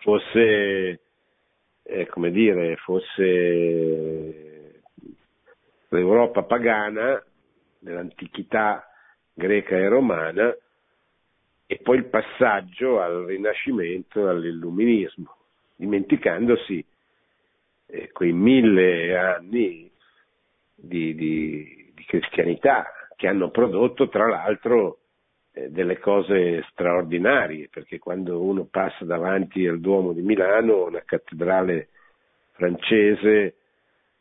fosse, eh, come dire, fosse l'Europa pagana dell'antichità greca e romana e poi il passaggio al Rinascimento, all'Illuminismo, dimenticandosi eh, quei mille anni di, di, cristianità che hanno prodotto tra l'altro eh, delle cose straordinarie, perché quando uno passa davanti al Duomo di Milano, una cattedrale francese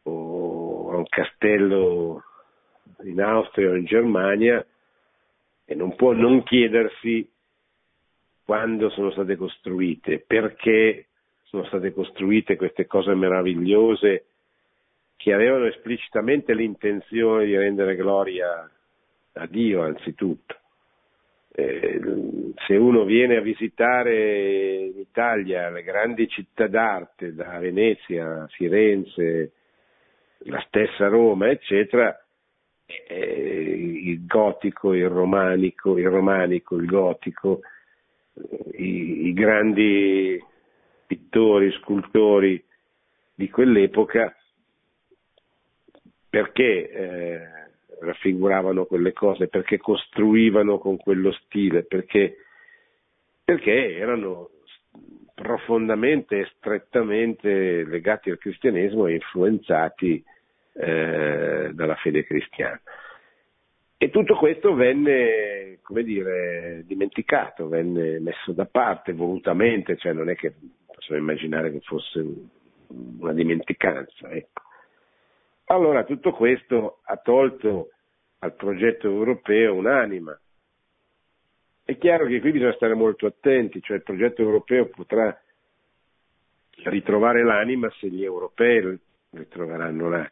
o a un castello in Austria o in Germania, e non può non chiedersi quando sono state costruite, perché sono state costruite queste cose meravigliose che avevano esplicitamente l'intenzione di rendere gloria a Dio anzitutto. Eh, se uno viene a visitare in Italia le grandi città d'arte, da Venezia Firenze, la stessa Roma, eccetera, eh, il gotico, il romanico, il romanico, il gotico, i, i grandi pittori, scultori di quell'epoca, perché eh, raffiguravano quelle cose, perché costruivano con quello stile, perché, perché erano profondamente e strettamente legati al cristianesimo e influenzati eh, dalla fede cristiana. E tutto questo venne, come dire, dimenticato, venne messo da parte volutamente, cioè non è che possiamo immaginare che fosse una dimenticanza. Ecco. Allora tutto questo ha tolto al progetto europeo un'anima. È chiaro che qui bisogna stare molto attenti, cioè il progetto europeo potrà ritrovare l'anima se gli europei ritroveranno l'anima.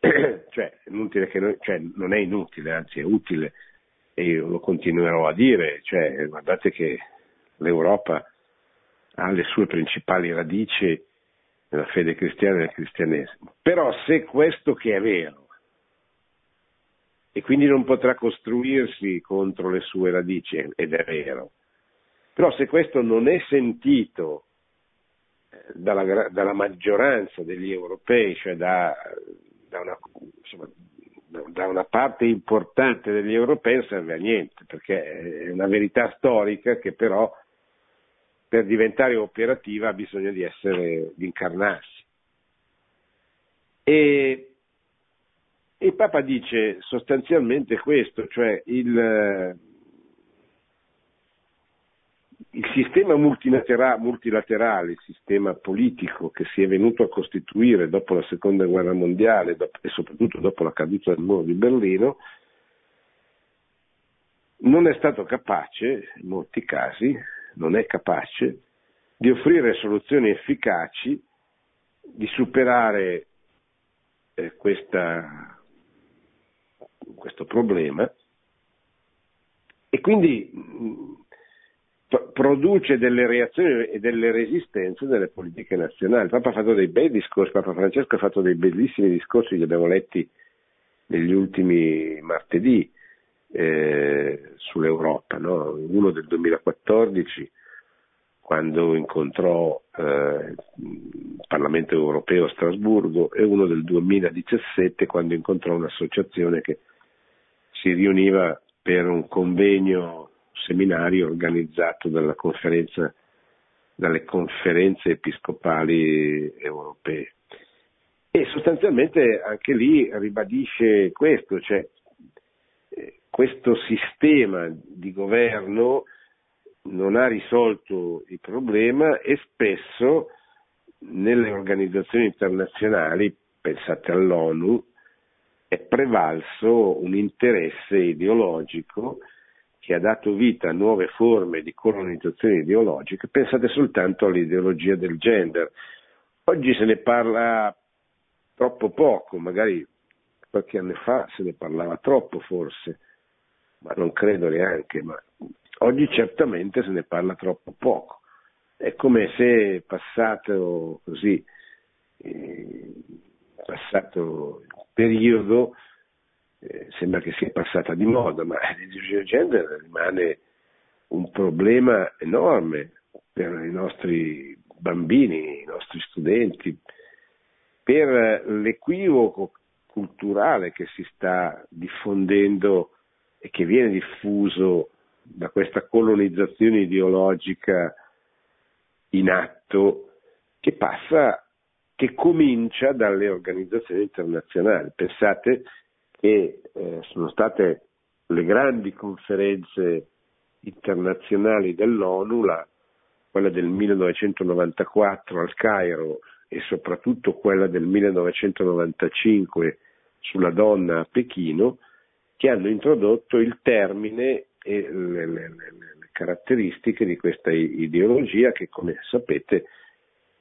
cioè, noi, cioè, non è inutile, anzi è utile, e io lo continuerò a dire, cioè, guardate che l'Europa ha le sue principali radici nella fede cristiana e nel cristianesimo. Però se questo che è vero, e quindi non potrà costruirsi contro le sue radici, ed è vero, però se questo non è sentito eh, dalla, dalla maggioranza degli europei, cioè da, da, una, insomma, da, una, parte importante degli europei non serve a niente, perché è una verità storica che però per diventare operativa ha bisogno di essere, di incarnarsi. E, il Papa dice sostanzialmente questo, cioè il, il sistema multilaterale, il sistema politico che si è venuto a costituire dopo la seconda guerra mondiale e soprattutto dopo la caduta del muro di Berlino, non è stato capace, in molti casi, non è capace di offrire soluzioni efficaci, di superare eh, questa, questo problema e quindi produce delle reazioni e delle resistenze delle politiche nazionali. Il Papa ha fatto dei bei discorsi, Papa Francesco ha fatto dei bellissimi discorsi, li abbiamo letti negli ultimi martedì eh, sull'Europa, no? uno del 2014 quando incontrò eh, il Parlamento europeo a Strasburgo e uno del 2017 quando incontrò un'associazione che si riuniva per un convegno seminario organizzato dalle conferenze episcopali europee. E sostanzialmente anche lì ribadisce questo, cioè questo sistema di governo non ha risolto il problema e spesso nelle organizzazioni internazionali, pensate all'ONU, è prevalso un interesse ideologico che ha dato vita a nuove forme di colonizzazione ideologica, pensate soltanto all'ideologia del gender. Oggi se ne parla troppo poco, magari qualche anno fa se ne parlava troppo forse, ma non credo neanche, ma oggi certamente se ne parla troppo poco. È come se passato così, eh, passato il periodo, eh, sembra che sia passata di moda, ma di gender rimane un problema enorme per i nostri bambini, i nostri studenti, per l'equivoco culturale che si sta diffondendo e che viene diffuso da questa colonizzazione ideologica in atto che passa, che comincia dalle organizzazioni internazionali. Pensate che eh, sono state le grandi conferenze internazionali dell'ONU, la, quella del 1994 al Cairo e soprattutto quella del 1995 sulla donna a Pechino, che hanno introdotto il termine e le, le, le, le caratteristiche di questa ideologia che, come sapete,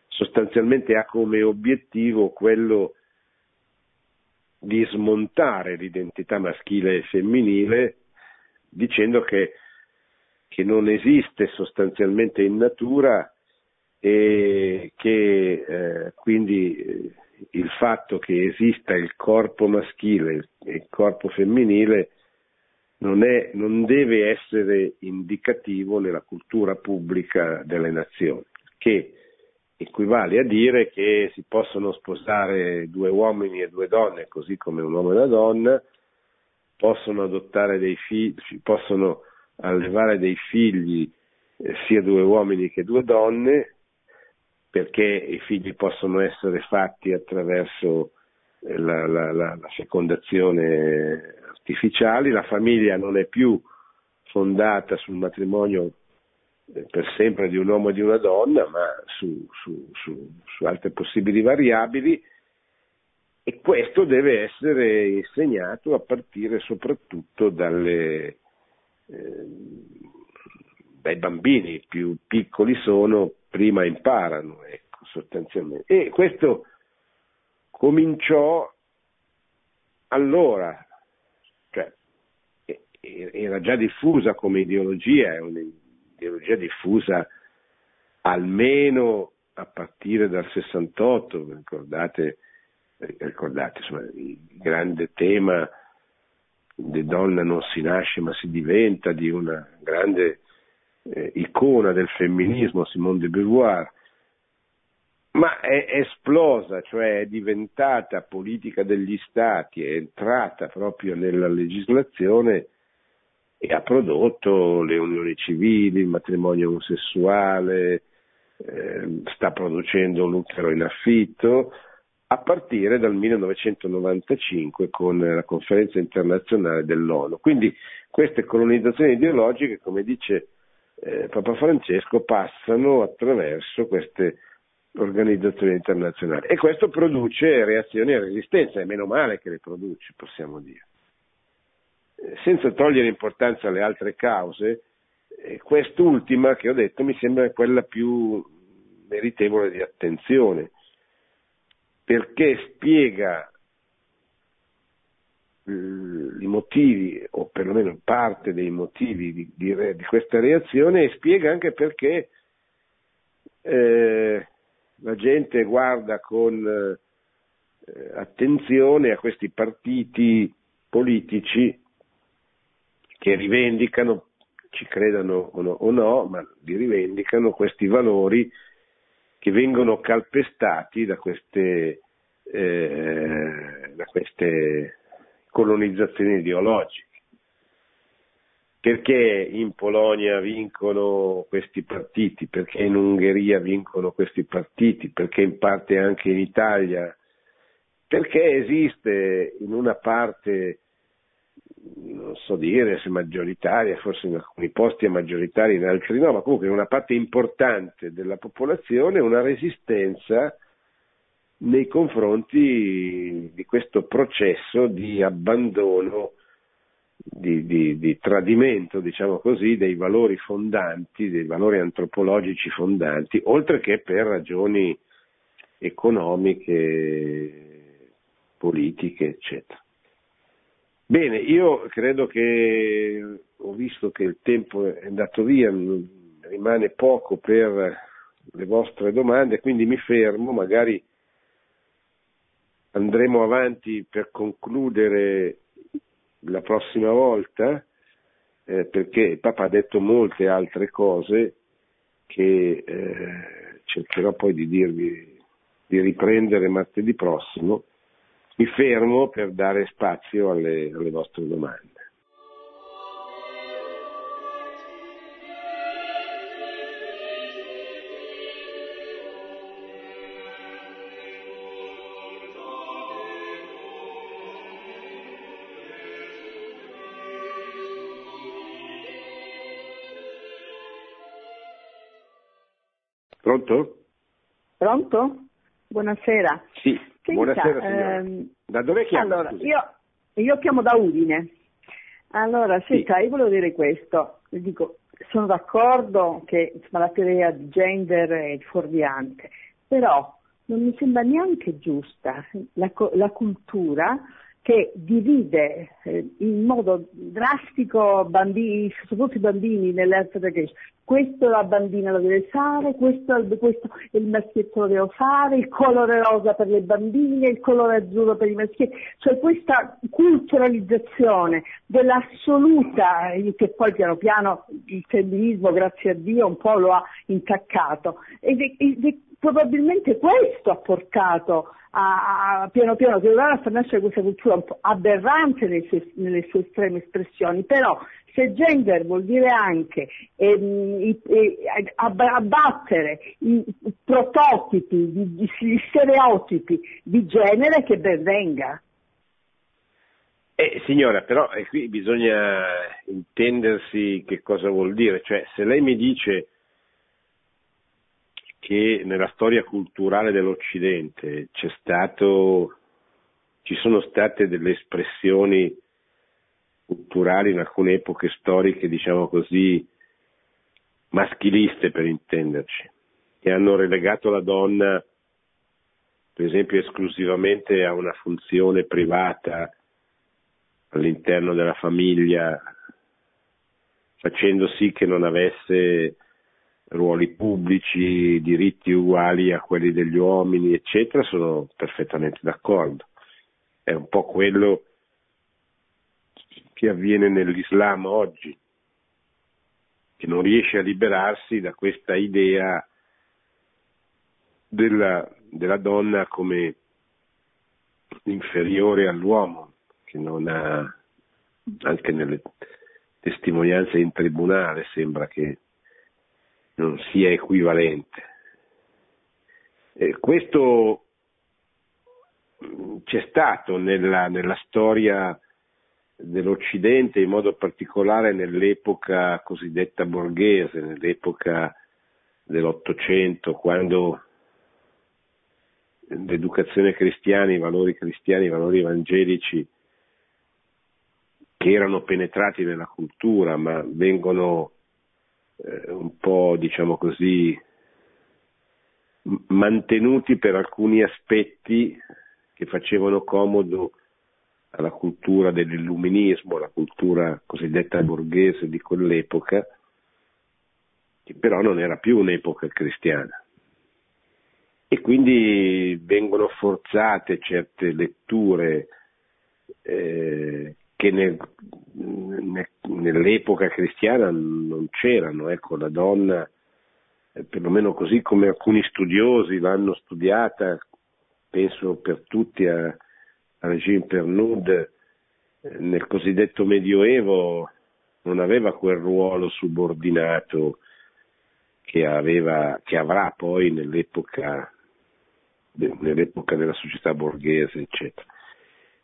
sostanzialmente ha come obiettivo quello di smontare l'identità maschile e femminile dicendo che, che non esiste sostanzialmente in natura e che eh, quindi eh, il fatto che esista il corpo maschile e il corpo femminile non, è, non deve essere indicativo nella cultura pubblica delle nazioni, che equivale a dire che si possono sposare due uomini e due donne, così come un uomo e una donna, possono adottare dei figli, possono allevare dei figli eh, sia due uomini che due donne, perché i figli possono essere fatti attraverso eh, la, la, la, la fecondazione artificiale, la famiglia non è più fondata sul matrimonio eh, per sempre di un uomo e di una donna, ma su, su, su, su altre possibili variabili. E questo deve essere insegnato a partire soprattutto dalle, eh, dai bambini. Più piccoli sono, prima imparano, ecco, sostanzialmente. E questo cominciò allora, cioè, era già diffusa come ideologia, è un'ideologia diffusa almeno a partire dal 68, ricordate, ricordate insomma, il grande tema di donna non si nasce ma si diventa di una grande eh, icona del femminismo, Simone de Beauvoir, ma è esplosa, cioè è diventata politica degli stati, è entrata proprio nella legislazione e ha prodotto le unioni civili, il matrimonio omosessuale, eh, sta producendo l'utero in affitto, a partire dal 1995 con la conferenza internazionale dell'ONU. Quindi queste colonizzazioni ideologiche, come dice eh, Papa Francesco, passano attraverso queste organizzazioni internazionali e questo produce reazioni e resistenza, e meno male che le produce, possiamo dire. Eh, senza togliere importanza alle altre cause, eh, quest'ultima che ho detto mi sembra quella più meritevole di attenzione perché spiega i motivi, o perlomeno parte dei motivi di, di, di questa reazione e spiega anche perché eh, la gente guarda con eh, attenzione a questi partiti politici che rivendicano, ci credano o no, o no ma li rivendicano questi valori che vengono calpestati da queste, eh, da queste colonizzazioni ideologiche. Perché in Polonia vincono questi partiti? Perché in Ungheria vincono questi partiti? Perché in parte anche in Italia? Perché esiste in una parte non so dire se maggioritaria, forse in alcuni posti è maggioritaria, in altri no, ma comunque in una parte importante della popolazione una resistenza nei confronti di questo processo di abbandono, di, di, di tradimento, diciamo così, dei valori fondanti, dei valori antropologici fondanti, oltre che per ragioni economiche, politiche, eccetera. Bene, io credo che ho visto che il tempo è andato via, rimane poco per le vostre domande, quindi mi fermo, magari andremo avanti per concludere la prossima volta, eh, perché il Papa ha detto molte altre cose che eh, cercherò poi di dirvi, di riprendere martedì prossimo mi fermo per dare spazio alle, alle vostre domande. Pronto? Pronto? Buonasera. Sì. Buonasera signora. Ehm, da dove chiama? Allora, io, io, chiamo da Udine. Allora, senta, sì. io volevo dire questo. Dico, sono d'accordo che insomma, la teoria di gender è fuorviante, però non mi sembra neanche giusta la, la cultura che divide eh, in modo drastico bambini, soprattutto i bambini nell'altra crescita. Questo la bambina lo deve fare, questo, questo, il maschietto lo deve fare, il colore rosa per le bambine, il colore azzurro per i maschietti, cioè questa culturalizzazione dell'assoluta, eh, che poi piano piano il femminismo, grazie a Dio, un po' lo ha intaccato. Ed è, ed è probabilmente questo ha portato a, a, piano piano a far nascere questa cultura un po' aberrante nelle sue, nelle sue estreme espressioni, però se gender vuol dire anche ehm, eh, abbattere i, prototipi, gli, stereotipi di genere, che ben venga. Eh, signora, però eh, qui bisogna intendersi che cosa vuol dire, cioè se lei mi dice che nella storia culturale dell'Occidente stato, ci sono state delle espressioni culturali in alcune epoche storiche, diciamo così, maschiliste per intenderci, che hanno relegato la donna, per esempio, esclusivamente a una funzione privata all'interno della famiglia, facendo sì che non avesse ruoli pubblici, diritti uguali a quelli degli uomini, eccetera, sono perfettamente d'accordo. È un po' quello che avviene nell'Islam oggi, che non riesce a liberarsi da questa idea della, della donna come inferiore all'uomo, che non ha, anche nelle testimonianze in tribunale sembra che non sia equivalente. Eh, questo mm, c'è stato nella, nella storia dell'Occidente, in modo particolare nell'epoca cosiddetta borghese, nell'epoca dell'Ottocento, quando l'educazione cristiana, i valori cristiani, i valori evangelici che erano penetrati nella cultura ma vengono eh, un po' diciamo così mantenuti per alcuni aspetti che facevano comodo alla cultura dell'illuminismo, alla cultura cosiddetta borghese di quell'epoca, che però non era più un'epoca cristiana. E quindi vengono forzate certe letture eh, che nel, nell'epoca cristiana non c'erano, ecco, la donna, eh, perlomeno così come alcuni studiosi l'hanno studiata, penso per tutti a, a Regine Pernud, eh, nel cosiddetto Medioevo non aveva quel ruolo subordinato che, aveva, che avrà poi nell'epoca, nell'epoca della società borghese, eccetera.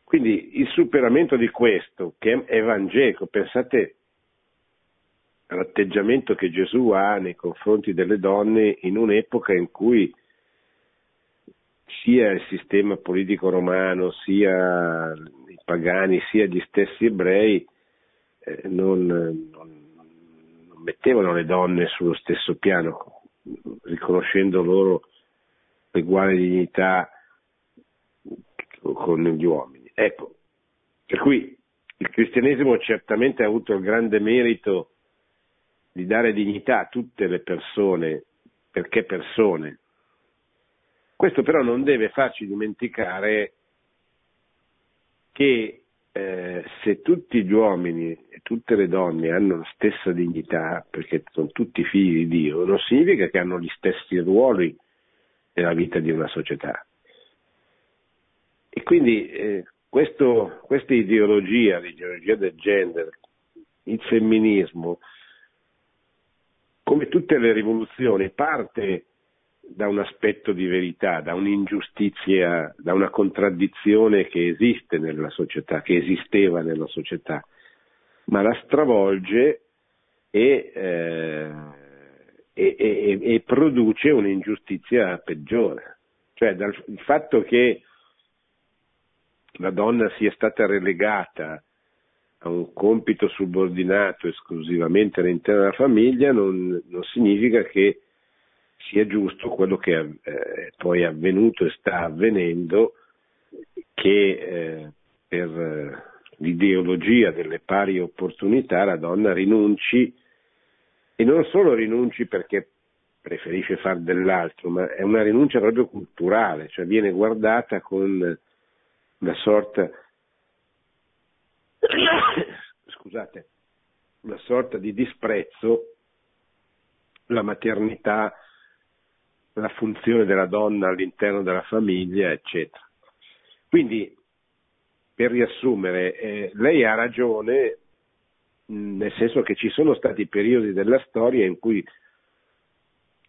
Quindi il superamento di questo, che è evangelico, pensate all'atteggiamento che Gesù ha nei confronti delle donne in un'epoca in cui sia il sistema politico romano, sia i pagani, sia gli stessi ebrei eh, non, non, non mettevano le donne sullo stesso piano, riconoscendo loro l'uguale dignità con gli uomini. Ecco, per cui il cristianesimo certamente ha avuto il grande merito di dare dignità a tutte le persone perché persone. Questo però non deve farci dimenticare che eh, se tutti gli uomini e tutte le donne hanno la stessa dignità, perché sono tutti figli di Dio, non significa che hanno gli stessi ruoli nella vita di una società. E quindi eh, questo, questa ideologia, l'ideologia del gender, il femminismo, come tutte le rivoluzioni, parte da un aspetto di verità, da un'ingiustizia, da una contraddizione che esiste nella società, che esisteva nella società, ma la stravolge e, eh, e, e, e produce un'ingiustizia peggiore. Cioè dal, il fatto che la donna sia stata relegata a un compito subordinato esclusivamente all'interno della famiglia non, non significa che sia giusto quello che eh, poi è avvenuto e sta avvenendo, che eh, per eh, l'ideologia delle pari opportunità la donna rinunci e non solo rinunci perché preferisce far dell'altro, ma è una rinuncia proprio culturale, cioè viene guardata con una sorta scusate, una sorta di disprezzo la maternità, la funzione della donna all'interno della famiglia, eccetera. Quindi, per riassumere, eh, lei ha ragione nel senso che ci sono stati periodi della storia in cui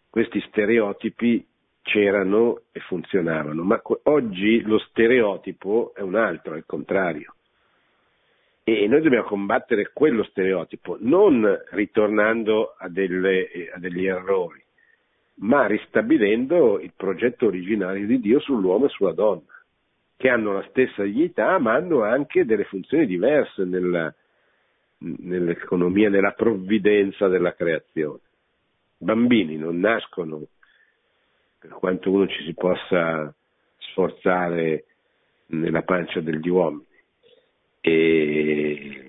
questi stereotipi c'erano e funzionavano, ma oggi lo stereotipo è un altro, è il contrario. E noi dobbiamo combattere quello stereotipo, non ritornando a, delle, a degli errori, ma ristabilendo il progetto originario di Dio sull'uomo e sulla donna, che hanno la stessa dignità, ma hanno anche delle funzioni diverse nella, nell'economia, nella provvidenza della creazione. I bambini non nascono, per quanto uno ci si possa sforzare nella pancia degli uomini, e,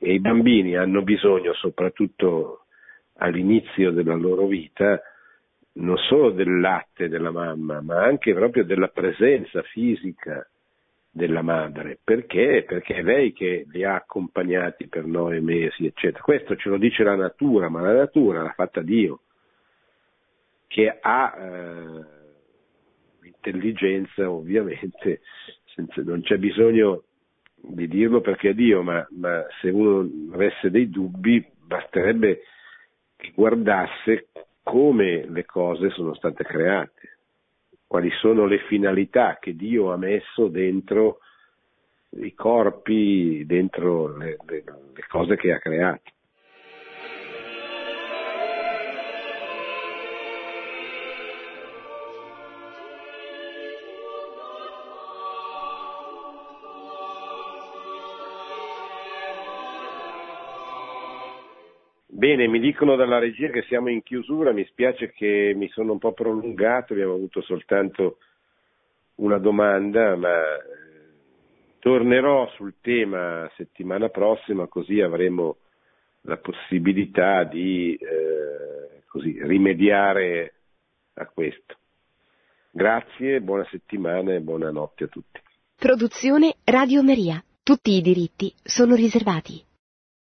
e i bambini hanno bisogno, soprattutto all'inizio della loro vita, non solo del latte della mamma, ma anche proprio della presenza fisica della madre. Perché? Perché è lei che li ha accompagnati per nove mesi, eccetera. Questo ce lo dice la natura, ma la natura l'ha fatta Dio, che ha eh, l'intelligenza ovviamente, senza, non c'è bisogno di dirlo perché è Dio, ma, ma se uno avesse dei dubbi basterebbe che guardasse come le cose sono state create, quali sono le finalità che Dio ha messo dentro i corpi, dentro le, le, le cose che ha creato. Bene, mi dicono dalla regia che siamo in chiusura, mi spiace che mi sono un po' prolungato, abbiamo avuto soltanto una domanda, ma eh, tornerò sul tema settimana prossima così avremo la possibilità di eh, così, rimediare a questo. Grazie, buona settimana e buonanotte a tutti. Produzione Radio Maria. Tutti i diritti sono riservati.